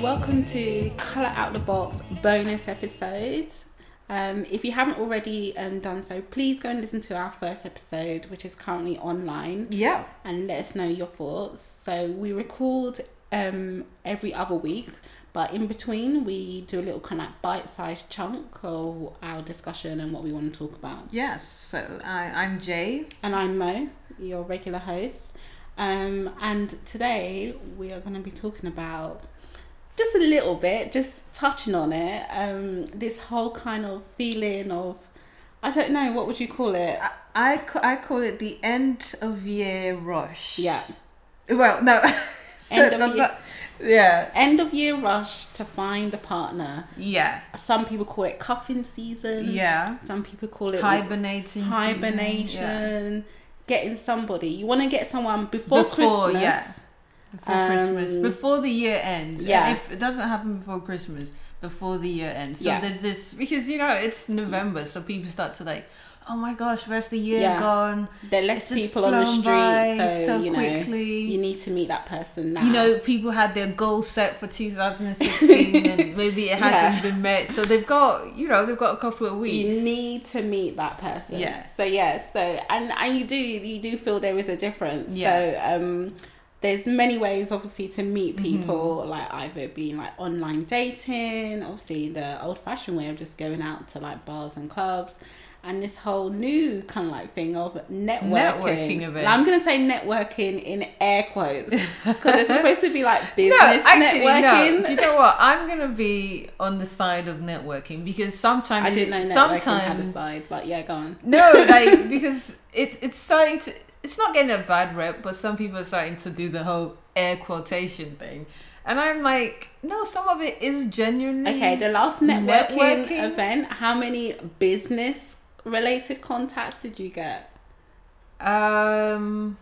welcome to Colour Out the Box bonus episodes. Um, if you haven't already um, done so, please go and listen to our first episode, which is currently online, Yeah. and let us know your thoughts. So we record um, every other week, but in between we do a little kind of bite-sized chunk of our discussion and what we want to talk about. Yes. So I, I'm Jay. And I'm Mo, your regular host. Um, and today we are going to be talking about just a little bit, just touching on it. Um, this whole kind of feeling of, I don't know, what would you call it? I, I, I call it the end of year rush. Yeah. Well, no. End of year- yeah. End of year rush to find a partner. Yeah. Some people call it cuffing season. Yeah. Some people call it Hibernating. season. hibernation. Getting somebody. You want to get someone before, Before, Christmas. yeah. Before Um, Christmas. Before the year ends. yeah. And if it doesn't happen before Christmas, before the year ends. So Yeah. there's this because you know it's November, so people start to like, oh my gosh, where's the year Yeah. gone? There are less people on the street, so, so you know you need to meet that person now. You know, people had their goals set for 2016 and maybe it hasn't Yeah. been met. So they've got, you know, they've got a couple of weeks. you need to meet that person. Yeah. So yeah, so and and you do you do feel there is a difference. Yeah. So um there's many ways obviously to meet Mm-hmm. people like either being like online dating obviously the old fashioned way of just going out to like bars and clubs and this whole new kind of like thing of networking. Networking events. I'm gonna say networking in air quotes because it's supposed to be like no, business actually, networking. no. Do you know what? I'm gonna be on the side of networking because sometimes I didn't know networking had a side, but yeah, go on. no, like because it it's starting to. It's not getting a bad rep, but some people are starting to do the whole air quotation thing, and I'm like, no, some of it is genuinely Okay, the last networking, Networking? event, how many business related contacts did you get? Um,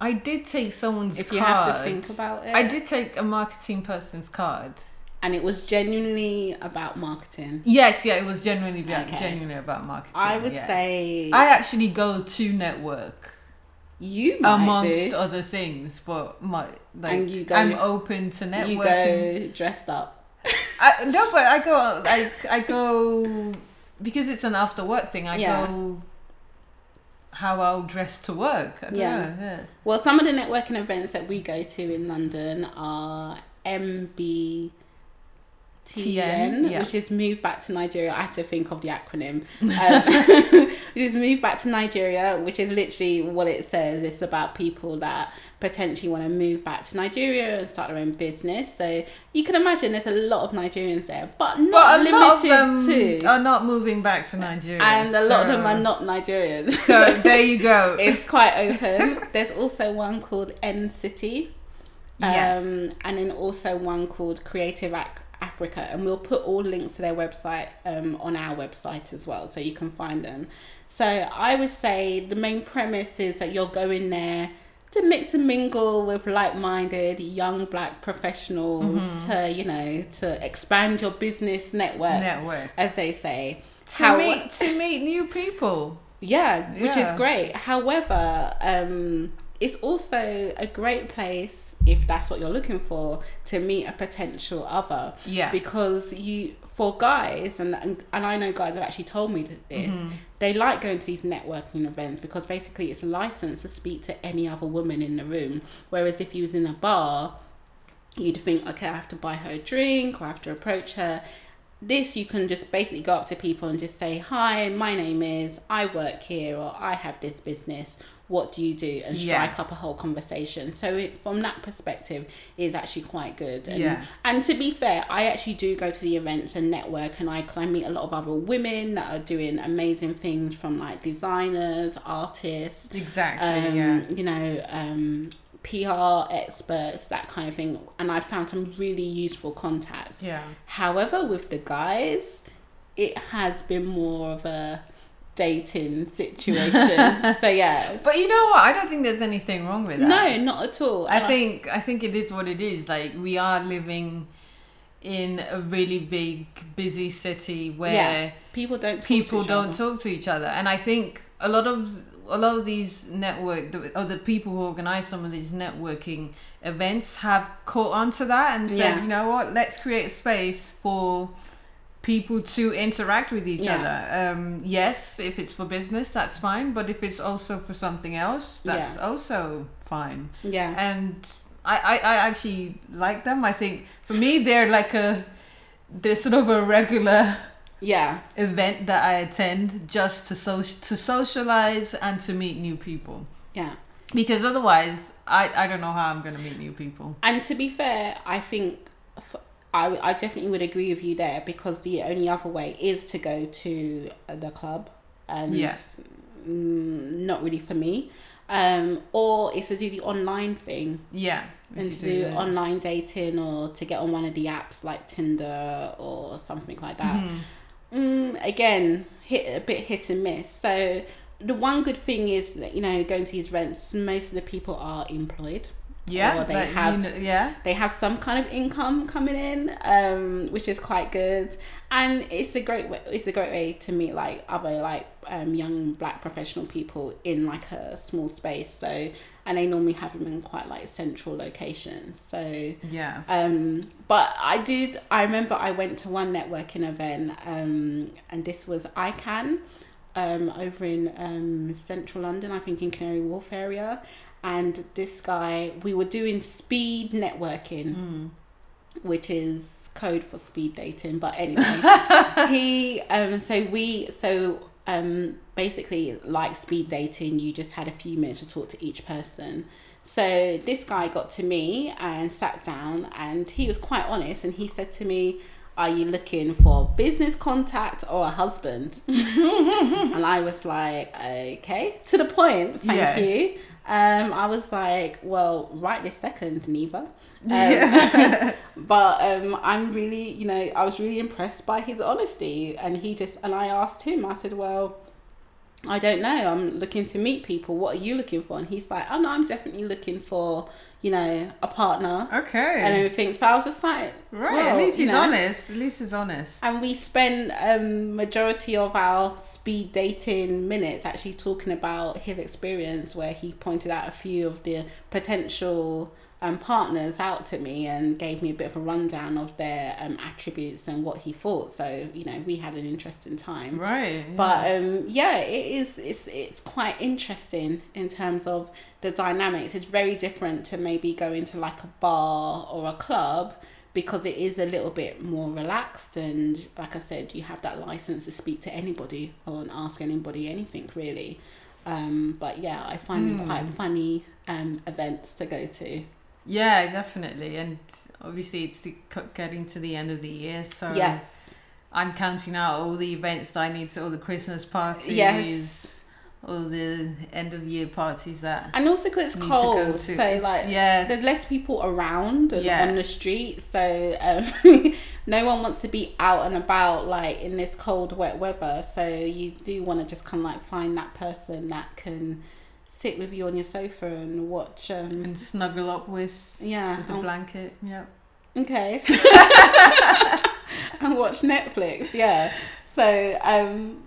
I did take someone's If card. you have to think about it. I did take a marketing person's card. And it was genuinely about marketing. Yes, yeah, it was genuinely about, Okay. genuinely about marketing. I would yeah. say I actually go to network you amongst do. other things, but my like And you go- I'm open to networking. You go dressed up. I, no, but I go I I go because it's an after work thing. I Yeah. go how I'll dress to work. I don't Yeah. know. Yeah. Well, some of the networking events that we go to in London are MBTN, TN, yeah. which is Move Back to Nigeria. I had to think of the acronym. Um, which is Move Back to Nigeria, which is literally what it says. It's about people that potentially want to move back to Nigeria and start their own business. So you can imagine there's a lot of Nigerians there, but not But a limited lot of them to. are not moving back to Nigeria, and a lot of them are not Nigerians. So there you go. it's quite open. There's also one called N City. Um, Yes. And then also one called Creative Ac- Africa. And we'll put all links to their website um, on our website as well, so you can find them. So I would say the main premise is that you're going there to mix and mingle with like-minded young black professionals Mm-hmm. to you know to expand your business network, Network. as they say. to How- meet to meet new people. yeah, which is great. However, um, it's also a great place if that's what you're looking for to meet a potential other. Yeah. Because you, for guys, and and, and I know guys have actually told me th- this. Mm-hmm. They like going to these networking events because basically it's a license to speak to any other woman in the room. Whereas if you was in a bar, you'd think, okay, I have to buy her a drink or I have to approach her. This you can just basically go up to people and just say, Hi, my name is, I work here, or I have this business. What do you do? And Yeah. strike up a whole conversation. So, it, from that perspective, is actually quite good. And, Yeah. and to be fair, I actually do go to the events and network, and I, cause I meet a lot of other women that are doing amazing things from like designers, artists, Exactly. um, yeah. you know, um, PR experts, that kind of thing. And I found some really useful contacts. Yeah. However, with the guys, it has been more of a dating situation. so yeah. But you know what? I don't think there's anything wrong with that. No, not at all. I think I think it is what it is. Like we are living in a really big, busy city where yeah, people don't talk people don't other. talk to each other, and I think a lot of a lot of these network or the people who organize some of these networking events have caught on to that and said, Yeah. you know what, let's create a space for people to interact with each Yeah. other. Um, yes, if it's for business, that's fine, but if it's also for something else, that's Yeah. also fine. Yeah. And I, I, I actually like them. I think for me, they're like a, they're sort of a regular Yeah. event that I attend just to so to socialize and to meet new people. Yeah. Because otherwise, I, I don't know how I'm gonna meet new people. And to be fair, I think f- I, I definitely would agree with you there because the only other way is to go to the club and Yeah. mm, not really for me. Um, or it's to do the online thing Yeah, and to do that. online dating or to get on one of the apps like Tinder or something like that. Mhm. Mm, again, hit a bit hit and miss. So the one good thing is that you know going to these events, most of the people are employed. Yeah, or they have- you know, yeah, They have some kind of income coming in, um, which is quite good, and it's a great way. It's a great way to meet like other like um, young black professional people in like a small space. So, and they normally have them in quite like central locations. So, yeah. um, but I did. I remember I went to one networking event, um, and this was ICANN, um, over in um, central London. I think in Canary Wharf area. And this guy, we were doing speed networking, Mm. which is code for speed dating. But anyway, he. Um, so we. So um, basically, like speed dating, you just had a few minutes to talk to each person. So this guy got to me and sat down, and he was quite honest, and he said to me, "Are you looking for business contact or a husband?" and I was like, "Okay, to the point, thank Yeah. you." Um, I was like, "Well, right this second, neither." Um, Yeah. but um, I'm really, you know, I was really impressed by his honesty, and he just and I asked him. I said, "Well, I don't know. I'm looking to meet people. What are you looking for?" And he's like, "Oh no, I'm definitely looking for, you know, a partner okay. and everything." So I was just like, right. well, At least he's know. honest. At least he's honest. and we spent um majority of our speed dating minutes actually talking about his experience, where he pointed out a few of the potential um, partners out to me and gave me a bit of a rundown of their um, attributes and what he thought. So you know, we had an interesting time. Right. But um, yeah, it is. It's it's quite interesting in terms of the dynamics. It's very different to maybe going to like a bar or a club because it is a little bit more relaxed and like I said, you have that license to speak to anybody or ask anybody anything really. Um, but yeah, I find them Hmm. quite funny um, events to go to. Yeah, definitely. And obviously, it's the, getting to the end of the year, so yes. I'm counting out all the events that I need to, all the Christmas parties, Yes. all the end of year parties that And also because it's need to cold, to. so like yes, there's less people around Yeah. on the street so um, no one wants to be out and about like in this cold wet weather so you do want to just kind of like find that person that can sit with you on your sofa and watch um and snuggle up with yeah with a blanket. Yeah. okay and watch netflix yeah so um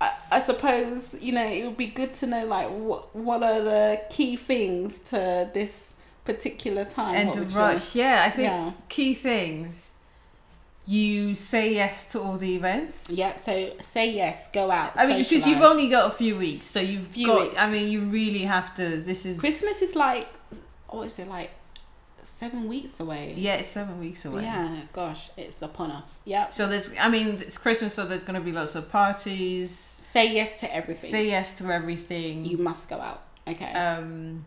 I, I suppose you know it would be good to know like what what are the key things to this particular time End of you- rush. Yeah, I think yeah key things. You say yes to all the events. Yeah, so say yes, go out. I mean, because you've only got a few weeks, so you've Few got. weeks. I mean, you really have to. This is Christmas is like, what is it like, seven weeks away? Yeah, it's seven weeks away. Yeah, gosh, it's upon us. Yeah. So there's. I mean, it's Christmas, so there's going to be lots of parties. Say yes to everything. Say yes to everything. you must go out. Okay. um.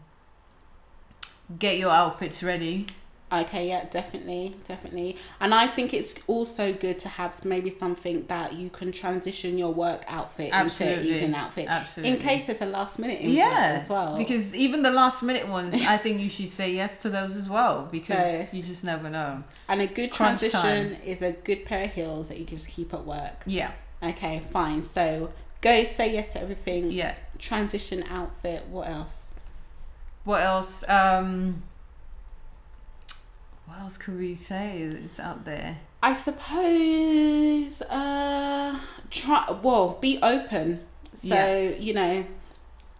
Get your outfits ready. Okay, yeah, definitely, definitely. And I think it's also good to have maybe something that you can transition your work outfit Absolutely. into evening outfit. Absolutely. In case there's a last minute yeah, as well. because even the last minute ones, I think you should say yes to those as well because So- you just never know. and a good crunch transition is a good pair of heels that you can just keep at work. Yeah, Okay, fine. So go say yes to everything. yeah. Transition outfit. What else? What else? Um, what else could we say? It's out there. I suppose. Uh, try. Well, be open. So Yeah. you know,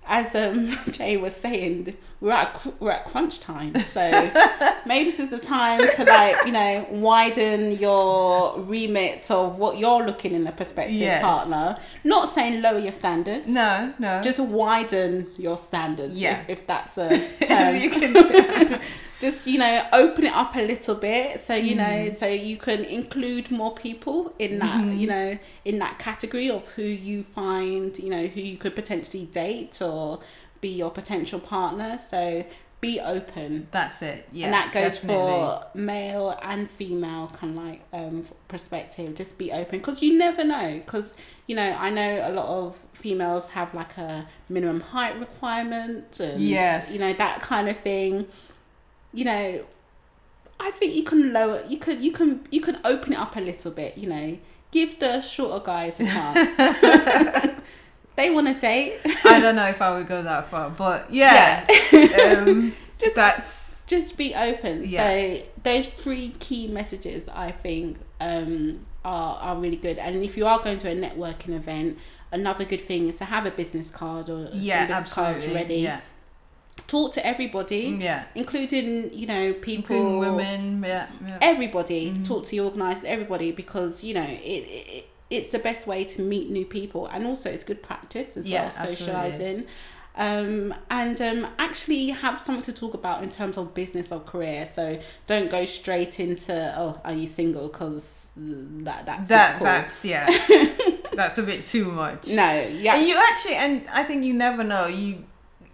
as um, Jay was saying, we're at cr- we're at crunch time, so maybe this is the time to like you know widen your remit of what you're looking in a prospective Yes. partner. Not saying lower your standards, No, no. just widen your standards. Yeah. if, if that's a term. you can just you know open it up a little bit so you Mm. know so you can include more people in that Mm-hmm. you know in that category of who you find you know who you could potentially date or be your potential partner so be open That's it. Yeah. and that goes definitely. for male and female kind of like um perspective just be open because you never know because you know i know a lot of females have like a minimum height requirement and Yes. you know that kind of thing you know i think you can lower you can you can you can open it up a little bit you know give the shorter guys a chance they want to date I don't know if I would go that far, but yeah. um, Just- that's just be open. Yeah. So those three key messages I think um, are are really good. And if you are going to a networking event, another good thing is to have a business card or yeah, some business cards ready. Yeah, Talk to everybody, yeah. including you know people, Including women. Yeah, yeah. everybody. Mhm. Talk to your organisers, everybody, because you know it. it it's the best way to meet new people, and also it's good practice as Yeah, well, socializing. Um, and um, actually have something to talk about in terms of business or career. So don't go straight into oh, are you single? Because that that's that that's yeah. that's a bit too much. no, yeah, And you actually, and I think you never know you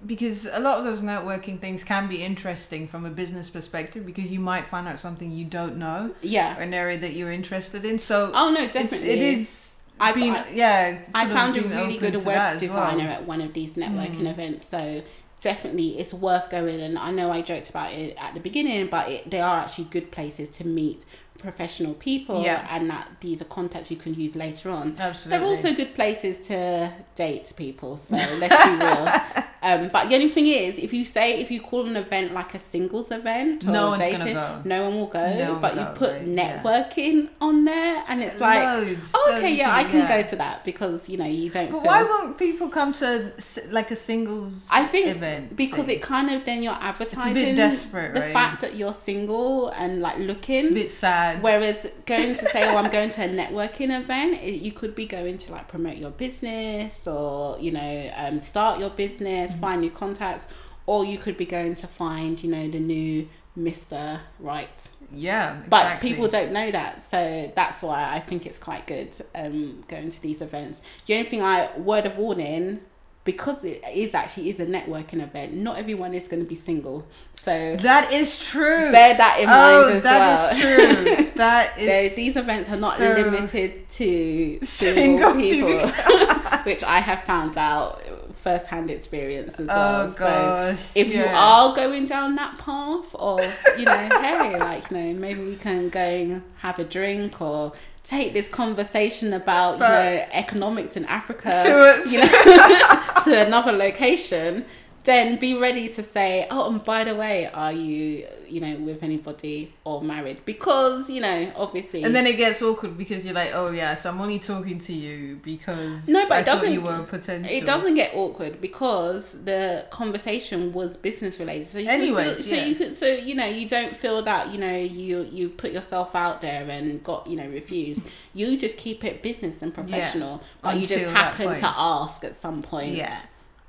because a lot of those networking things can be interesting from a business perspective because you might find out something you don't know yeah. an area that you're interested in. So Oh no, definitely it is. I've- been, I- yeah. I found a really good web designer well. at one of these networking Mm. events. So definitely it's worth going. And I know I joked about it at the beginning, but it, they are actually good places to meet professional people Yeah. and that these are contacts you can use later on. Absolutely. They're also good places to date people, so let's be real. Um, but the only thing is, if you say if you call an event like a singles event or No dating, go. no one will go. No but you put right, yeah. networking on there, and it's like, Loads, oh, okay, of yeah, I can yeah. go to that because you know you don't. But feel, why won't people come to like a singles I think event? because thing? it kind of then you're advertising desperate, the right? fact that you're single and like it's a looking. bit sad. Whereas going to say, "Oh, I'm going to a networking event," it, you could be going to like promote your business or you know um, start your business, Find new contacts, or you could be going to find you know the new Mister Right. yeah, But people don't know that, so that's why I think it's quite good um, going to these events. The only thing I word of warning, because it is actually is a networking event. Not everyone is going to be single, so That is true. bear that in oh, mind as that is well. true. That is There- these events are not so limited to single, Single people, people. which I have found out first-hand experience as Oh well. So gosh. if you are going down that path or you know hey like you know maybe we can go and have a drink or take this conversation about But- you know economics in africa To you know to another location then be ready to say oh and by the way are you you know with anybody or married because you know obviously And then it gets awkward because you're like, oh yeah, so I'm only talking to you because No, but I it doesn't- you were potential. It doesn't get awkward because the conversation was business related. So you Anyways, still, so yeah. you could, so you know, you don't feel that you know you you've put yourself out there and got you know refused. You just keep it business and professional, but you just happen to ask at some point. Yeah.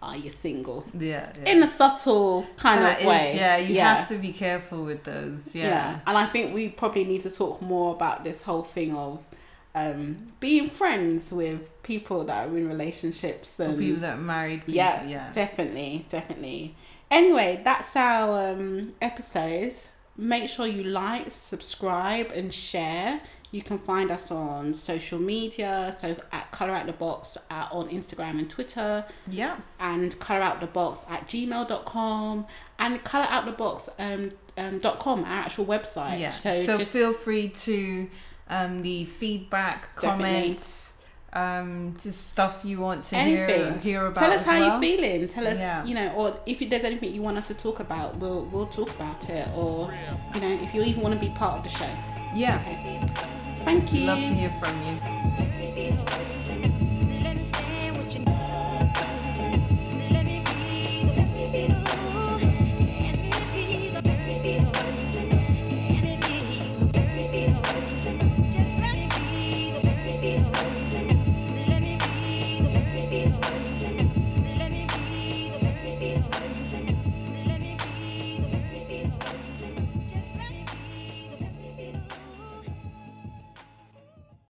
Are you single? Yeah. yeah. In a subtle kind That of is- way. yeah, you have to be careful with those. Yeah. And I think we probably need to talk more about this whole thing of um, being friends with people that are in relationships Or and people that are married. People, yeah, Yeah. definitely, definitely. Anyway, that's our um, episodes. Make sure you like, subscribe, and share. You can find us on social media, so at Color Out the Box at, on Instagram and Twitter, Yeah. and Color Out the Box at gmail.com, and Color Out the Box um, um, dot com, our actual website. Yeah. So, So, just feel free to um, leave feedback, Definitely. comments, um, just stuff you want to hear hear about. tell us how well. you're feeling. Tell us, Yeah. you know, or if there's anything you want us to talk about, we'll we'll talk about it. Or you know, if you even want to be part of the show. Yeah. Okay. Thank you. Love to hear from you. Let me stand with you.